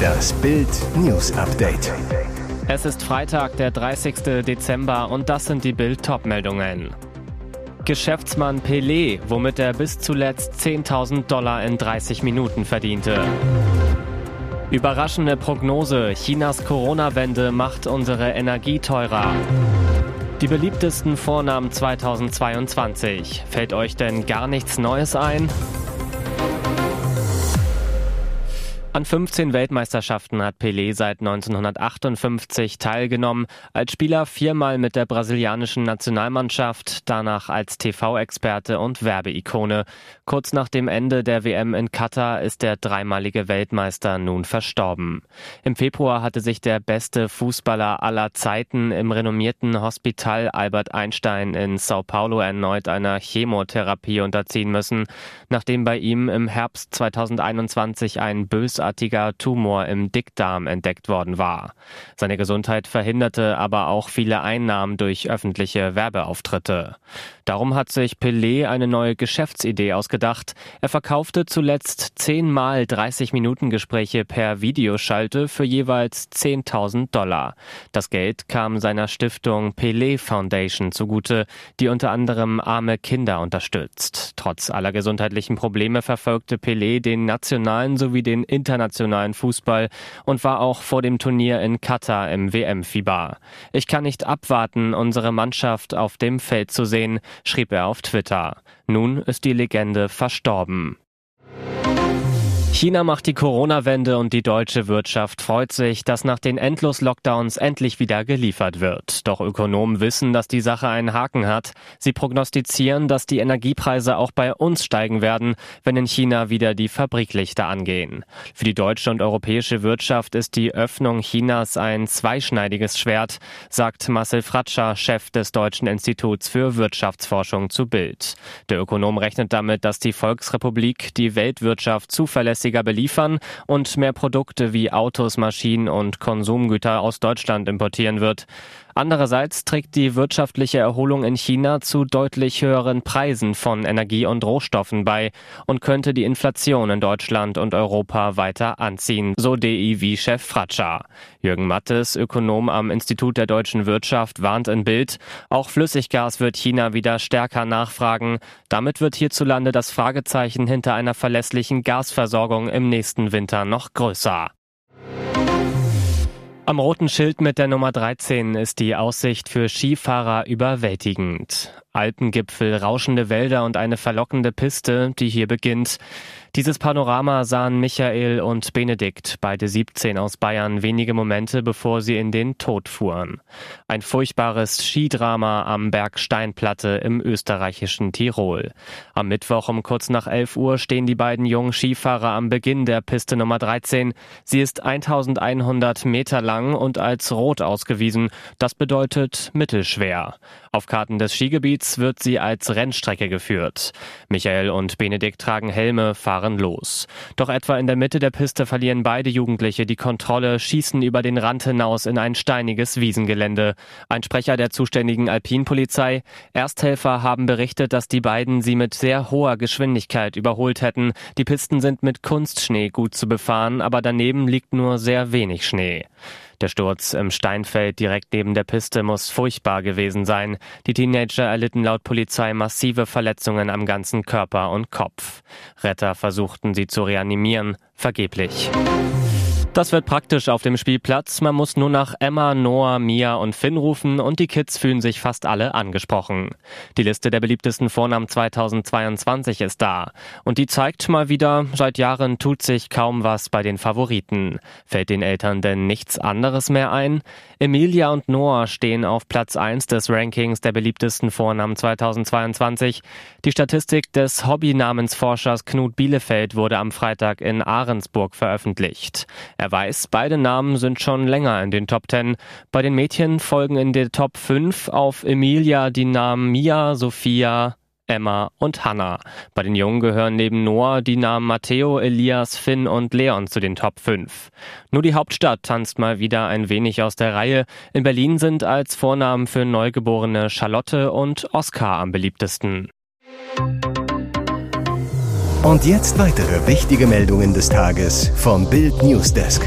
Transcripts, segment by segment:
Das Bild News Update. Es ist Freitag, der 30. Dezember und das sind die Bild meldungen Geschäftsmann Pelé, womit er bis zuletzt 10.000 Dollar in 30 Minuten verdiente. Überraschende Prognose, Chinas Corona-Wende macht unsere Energie teurer. Die beliebtesten Vornamen 2022. Fällt euch denn gar nichts Neues ein? An 15 Weltmeisterschaften hat Pelé seit 1958 teilgenommen, als Spieler viermal mit der brasilianischen Nationalmannschaft, danach als TV-Experte und Werbeikone. Kurz nach dem Ende der WM in Katar ist der dreimalige Weltmeister nun verstorben. Im Februar hatte sich der beste Fußballer aller Zeiten im renommierten Hospital Albert Einstein in Sao Paulo erneut einer Chemotherapie unterziehen müssen, nachdem bei ihm im Herbst 2021 ein bös bösartiger Tumor im Dickdarm entdeckt worden war. Seine Gesundheit verhinderte aber auch viele Einnahmen durch öffentliche Werbeauftritte. Darum hat sich Pelé eine neue Geschäftsidee ausgedacht. Er verkaufte zuletzt zehnmal 30-Minuten-Gespräche per Videoschalte für jeweils 10.000 Dollar. Das Geld kam seiner Stiftung Pelé Foundation zugute, die unter anderem arme Kinder unterstützt. Trotz aller gesundheitlichen Probleme verfolgte Pelé den nationalen sowie den internationalen internationalen Fußball und war auch vor dem Turnier in Katar im WM-Fieber. Ich kann nicht abwarten, unsere Mannschaft auf dem Feld zu sehen, schrieb er auf Twitter. Nun ist die Legende verstorben. China macht die Corona-Wende und die deutsche Wirtschaft freut sich, dass nach den Endlos-Lockdowns endlich wieder geliefert wird. Doch Ökonomen wissen, dass die Sache einen Haken hat. Sie prognostizieren, dass die Energiepreise auch bei uns steigen werden, wenn in China wieder die Fabriklichter angehen. Für die deutsche und europäische Wirtschaft ist die Öffnung Chinas ein zweischneidiges Schwert, sagt Marcel Fratscher, Chef des Deutschen Instituts für Wirtschaftsforschung zu Bild. Der Ökonom rechnet damit, dass die Volksrepublik die Weltwirtschaft zuverlässig zuverlässiger beliefern und mehr Produkte wie Autos, Maschinen und Konsumgüter aus Deutschland importieren wird. Andererseits trägt die wirtschaftliche Erholung in China zu deutlich höheren Preisen von Energie und Rohstoffen bei und könnte die Inflation in Deutschland und Europa weiter anziehen, so DIW-Chef Fratscher. Jürgen Mattes, Ökonom am Institut der deutschen Wirtschaft, warnt in Bild, auch Flüssiggas wird China wieder stärker nachfragen. Damit wird hierzulande das Fragezeichen hinter einer verlässlichen Gasversorgung im nächsten Winter noch größer. Am roten Schild mit der Nummer 13 ist die Aussicht für Skifahrer überwältigend. Alpengipfel, rauschende Wälder und eine verlockende Piste, die hier beginnt. Dieses Panorama sahen Michael und Benedikt, beide 17 aus Bayern, wenige Momente bevor sie in den Tod fuhren. Ein furchtbares Skidrama am Berg Steinplatte im österreichischen Tirol. Am Mittwoch um kurz nach 11 Uhr stehen die beiden jungen Skifahrer am Beginn der Piste Nummer 13. Sie ist 1100 Meter lang und als rot ausgewiesen. Das bedeutet mittelschwer. Auf Karten des Skigebiets wird sie als Rennstrecke geführt. Michael und Benedikt tragen Helme, fahren los. Doch etwa in der Mitte der Piste verlieren beide Jugendliche die Kontrolle, schießen über den Rand hinaus in ein steiniges Wiesengelände. Ein Sprecher der zuständigen Alpinpolizei. Ersthelfer haben berichtet, dass die beiden sie mit sehr hoher Geschwindigkeit überholt hätten. Die Pisten sind mit Kunstschnee gut zu befahren, aber daneben liegt nur sehr wenig Schnee. Der Sturz im Steinfeld direkt neben der Piste muss furchtbar gewesen sein. Die Teenager erlitten laut Polizei massive Verletzungen am ganzen Körper und Kopf. Retter versuchten sie zu reanimieren, vergeblich. Das wird praktisch auf dem Spielplatz. Man muss nur nach Emma, Noah, Mia und Finn rufen und die Kids fühlen sich fast alle angesprochen. Die Liste der beliebtesten Vornamen 2022 ist da. Und die zeigt mal wieder, seit Jahren tut sich kaum was bei den Favoriten. Fällt den Eltern denn nichts anderes mehr ein? Emilia und Noah stehen auf Platz 1 des Rankings der beliebtesten Vornamen 2022. Die Statistik des Hobbynamensforschers Knut Bielefeld wurde am Freitag in Ahrensburg veröffentlicht. Er weiß, beide Namen sind schon länger in den Top 10. Bei den Mädchen folgen in der Top 5 auf Emilia die Namen Mia, Sophia, Emma und Hannah. Bei den Jungen gehören neben Noah die Namen Matteo, Elias, Finn und Leon zu den Top 5. Nur die Hauptstadt tanzt mal wieder ein wenig aus der Reihe. In Berlin sind als Vornamen für Neugeborene Charlotte und Oskar am beliebtesten. Und jetzt weitere wichtige Meldungen des Tages vom Bild Newsdesk.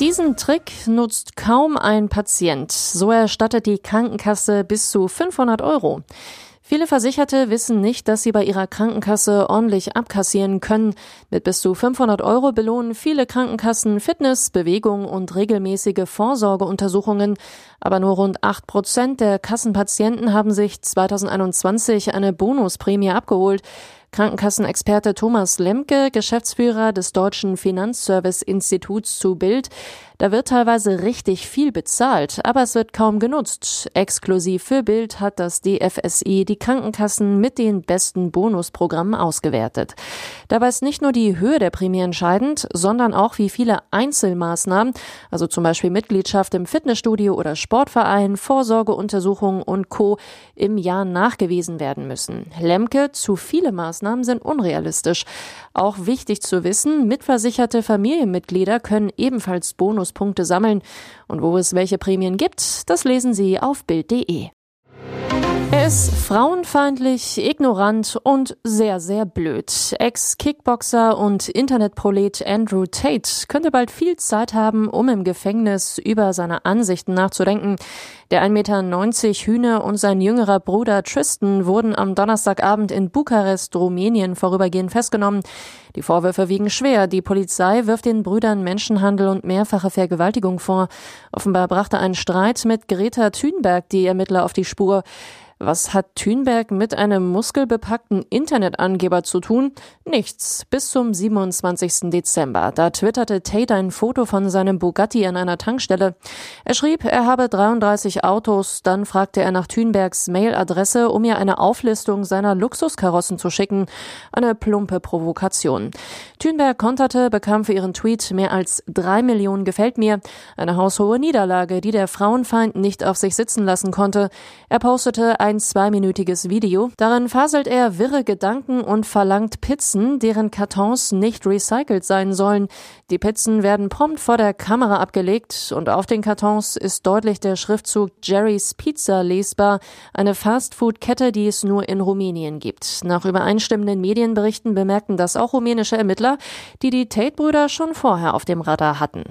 Diesen Trick nutzt kaum ein Patient. So erstattet die Krankenkasse bis zu 500 Euro. Viele Versicherte wissen nicht, dass sie bei ihrer Krankenkasse ordentlich abkassieren können. Mit bis zu 500 Euro belohnen viele Krankenkassen Fitness, Bewegung und regelmäßige Vorsorgeuntersuchungen. Aber nur rund 8 Prozent der Kassenpatienten haben sich 2021 eine Bonusprämie abgeholt. Krankenkassenexperte Thomas Lemke, Geschäftsführer des Deutschen Finanzservice-Instituts zu Bild. Da wird teilweise richtig viel bezahlt, aber es wird kaum genutzt. Exklusiv für Bild hat das DFSI die Krankenkassen mit den besten Bonusprogrammen ausgewertet. Dabei ist nicht nur die Höhe der Prämie entscheidend, sondern auch wie viele Einzelmaßnahmen, also zum Beispiel Mitgliedschaft im Fitnessstudio oder Sportverein, Vorsorgeuntersuchungen und Co. im Jahr nachgewiesen werden müssen. Lemke, zu viele Maßnahmen sind unrealistisch. Auch wichtig zu wissen, mitversicherte Familienmitglieder können ebenfalls Bonuspunkte sammeln. Und wo es welche Prämien gibt, das lesen Sie auf Bild.de. Er ist frauenfeindlich, ignorant und sehr, sehr blöd. Ex-Kickboxer und Internetprolet Andrew Tate könnte bald viel Zeit haben, um im Gefängnis über seine Ansichten nachzudenken. Der 1,90 Meter Hühner und sein jüngerer Bruder Tristan wurden am Donnerstagabend in Bukarest, Rumänien, vorübergehend festgenommen. Die Vorwürfe wiegen schwer. Die Polizei wirft den Brüdern Menschenhandel und mehrfache Vergewaltigung vor. Offenbar brachte ein Streit mit Greta Thunberg die Ermittler auf die Spur. Was hat Thünberg mit einem muskelbepackten Internetangeber zu tun? Nichts. Bis zum 27. Dezember. Da twitterte Tate ein Foto von seinem Bugatti an einer Tankstelle. Er schrieb, er habe 33 Autos. Dann fragte er nach Thünbergs Mailadresse, um ihr eine Auflistung seiner Luxuskarossen zu schicken. Eine plumpe Provokation. Thünberg konterte, bekam für ihren Tweet mehr als drei Millionen gefällt mir. Eine haushohe Niederlage, die der Frauenfeind nicht auf sich sitzen lassen konnte. Er postete ein zweiminütiges Video. Darin faselt er wirre Gedanken und verlangt Pizzen, deren Kartons nicht recycelt sein sollen. Die Pizzen werden prompt vor der Kamera abgelegt und auf den Kartons ist deutlich der Schriftzug Jerry's Pizza lesbar, eine Fastfood-Kette, die es nur in Rumänien gibt. Nach übereinstimmenden Medienberichten bemerkten das auch rumänische Ermittler, die die Tate-Brüder schon vorher auf dem Radar hatten.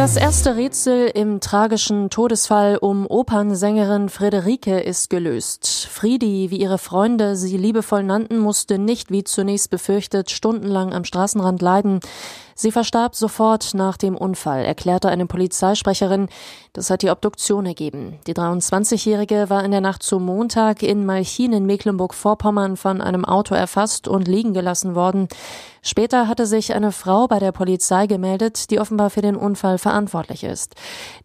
Das erste Rätsel im tragischen Todesfall um Opernsängerin Friederike ist gelöst. Friedi, wie ihre Freunde sie liebevoll nannten, musste nicht, wie zunächst befürchtet, stundenlang am Straßenrand leiden. Sie verstarb sofort nach dem Unfall, erklärte eine Polizeisprecherin. Das hat die Obduktion ergeben. Die 23-Jährige war in der Nacht zum Montag in Malchin in Mecklenburg-Vorpommern von einem Auto erfasst und liegen gelassen worden. Später hatte sich eine Frau bei der Polizei gemeldet, die offenbar für den Unfall verantwortlich ist.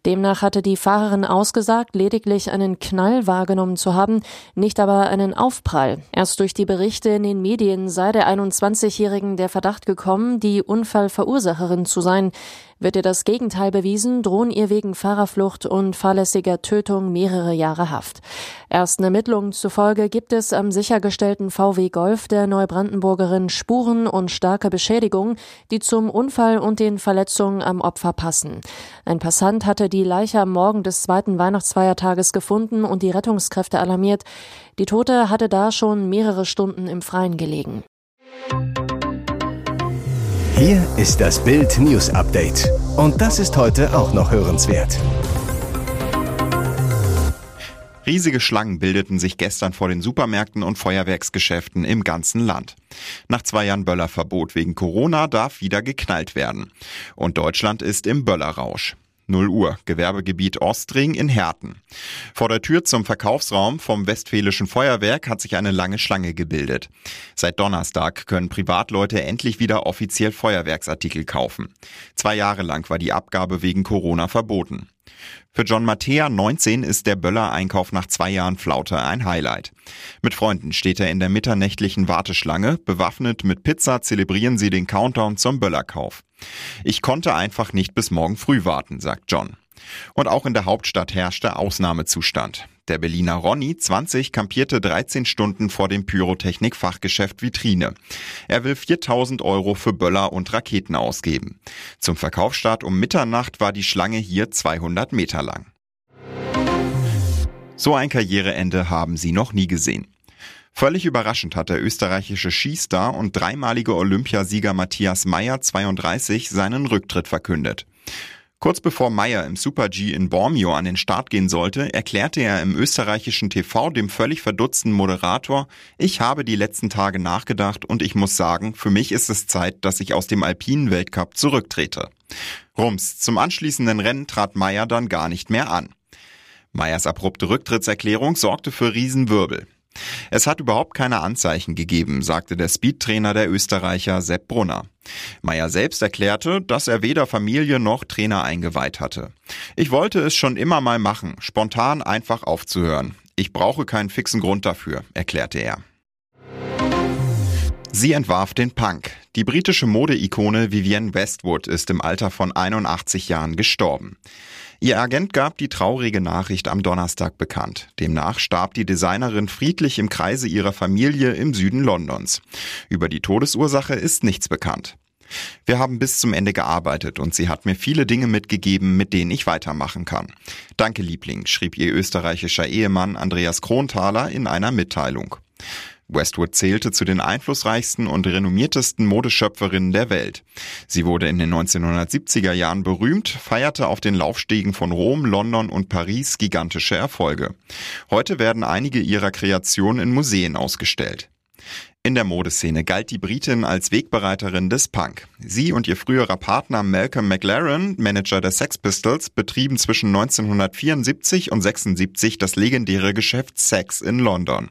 Demnach hatte die Fahrerin ausgesagt, lediglich einen Knall wahrgenommen zu haben, nicht aber einen Aufprall. Erst durch die Berichte in den Medien sei der 21-Jährigen der Verdacht gekommen, die Unfallverursacherin Verursacherin zu sein. Wird ihr das Gegenteil bewiesen, drohen ihr wegen Fahrerflucht und fahrlässiger Tötung mehrere Jahre Haft. Ersten Ermittlungen zufolge gibt es am sichergestellten VW Golf der Neubrandenburgerin Spuren und starke Beschädigungen, die zum Unfall und den Verletzungen am Opfer passen. Ein Passant hatte die Leiche am Morgen des zweiten Weihnachtsfeiertages gefunden und die Rettungskräfte alarmiert. Die Tote hatte da schon mehrere Stunden im Freien gelegen. Hier ist das Bild News Update. Und das ist heute auch noch hörenswert. Riesige Schlangen bildeten sich gestern vor den Supermärkten und Feuerwerksgeschäften im ganzen Land. Nach zwei Jahren Böllerverbot wegen Corona darf wieder geknallt werden. Und Deutschland ist im Böllerrausch. 0 Uhr, Gewerbegebiet Ostring in Herten. Vor der Tür zum Verkaufsraum vom Westfälischen Feuerwerk hat sich eine lange Schlange gebildet. Seit Donnerstag können Privatleute endlich wieder offiziell Feuerwerksartikel kaufen. Zwei Jahre lang war die Abgabe wegen Corona verboten. Für John Mattea, 19, ist der Böller-Einkauf nach zwei Jahren Flaute ein Highlight. Mit Freunden steht er in der mitternächtlichen Warteschlange. Bewaffnet mit Pizza zelebrieren sie den Countdown zum Böllerkauf. Ich konnte einfach nicht bis morgen früh warten, sagt John. Und auch in der Hauptstadt herrschte Ausnahmezustand. Der Berliner Ronny, 20, kampierte 13 Stunden vor dem Pyrotechnik-Fachgeschäft Vitrine. Er will 4000 Euro für Böller und Raketen ausgeben. Zum Verkaufsstart um Mitternacht war die Schlange hier 200 Meter lang. So ein Karriereende haben sie noch nie gesehen. Völlig überraschend hat der österreichische Skistar und dreimalige Olympiasieger Matthias Meyer 32 seinen Rücktritt verkündet. Kurz bevor Meyer im Super-G in Bormio an den Start gehen sollte, erklärte er im österreichischen TV dem völlig verdutzten Moderator, ich habe die letzten Tage nachgedacht und ich muss sagen, für mich ist es Zeit, dass ich aus dem alpinen Weltcup zurücktrete. Rums, zum anschließenden Rennen trat Meyer dann gar nicht mehr an. Meyers abrupte Rücktrittserklärung sorgte für Riesenwirbel. Es hat überhaupt keine Anzeichen gegeben, sagte der Speedtrainer der Österreicher Sepp Brunner. Meyer selbst erklärte, dass er weder Familie noch Trainer eingeweiht hatte. Ich wollte es schon immer mal machen, spontan einfach aufzuhören. Ich brauche keinen fixen Grund dafür, erklärte er. Sie entwarf den Punk. Die britische Modeikone Vivienne Westwood ist im Alter von 81 Jahren gestorben. Ihr Agent gab die traurige Nachricht am Donnerstag bekannt. Demnach starb die Designerin friedlich im Kreise ihrer Familie im Süden Londons. Über die Todesursache ist nichts bekannt. Wir haben bis zum Ende gearbeitet und sie hat mir viele Dinge mitgegeben, mit denen ich weitermachen kann. Danke, Liebling, schrieb ihr österreichischer Ehemann Andreas Kronthaler in einer Mitteilung. Westwood zählte zu den einflussreichsten und renommiertesten Modeschöpferinnen der Welt. Sie wurde in den 1970er Jahren berühmt, feierte auf den Laufstegen von Rom, London und Paris gigantische Erfolge. Heute werden einige ihrer Kreationen in Museen ausgestellt. In der Modeszene galt die Britin als Wegbereiterin des Punk. Sie und ihr früherer Partner Malcolm McLaren, Manager der Sex Pistols, betrieben zwischen 1974 und 76 das legendäre Geschäft Sex in London.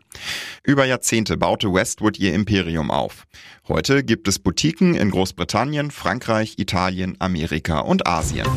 Über Jahrzehnte baute Westwood ihr Imperium auf. Heute gibt es Boutiquen in Großbritannien, Frankreich, Italien, Amerika und Asien.